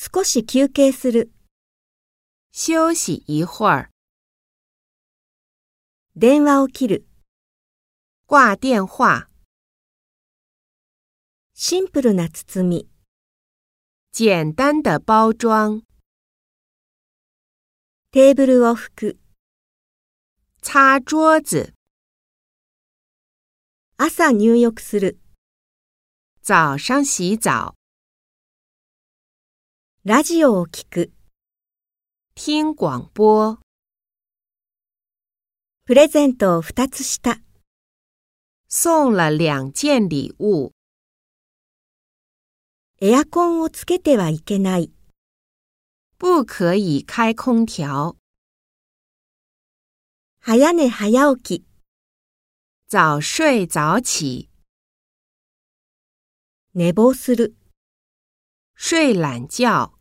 少し休憩する。休息一会儿。電話を切る。挂电话。シンプルな包み。简单的包装。テーブルを拭く。擦桌子。朝入浴する。早上洗澡。ラジオを聞く。听广播。プレゼントを二つした。送了两件礼物。エアコンをつけてはいけない。不可以开空调。早寝早起き。早睡早起。寝坊する。睡懒觉。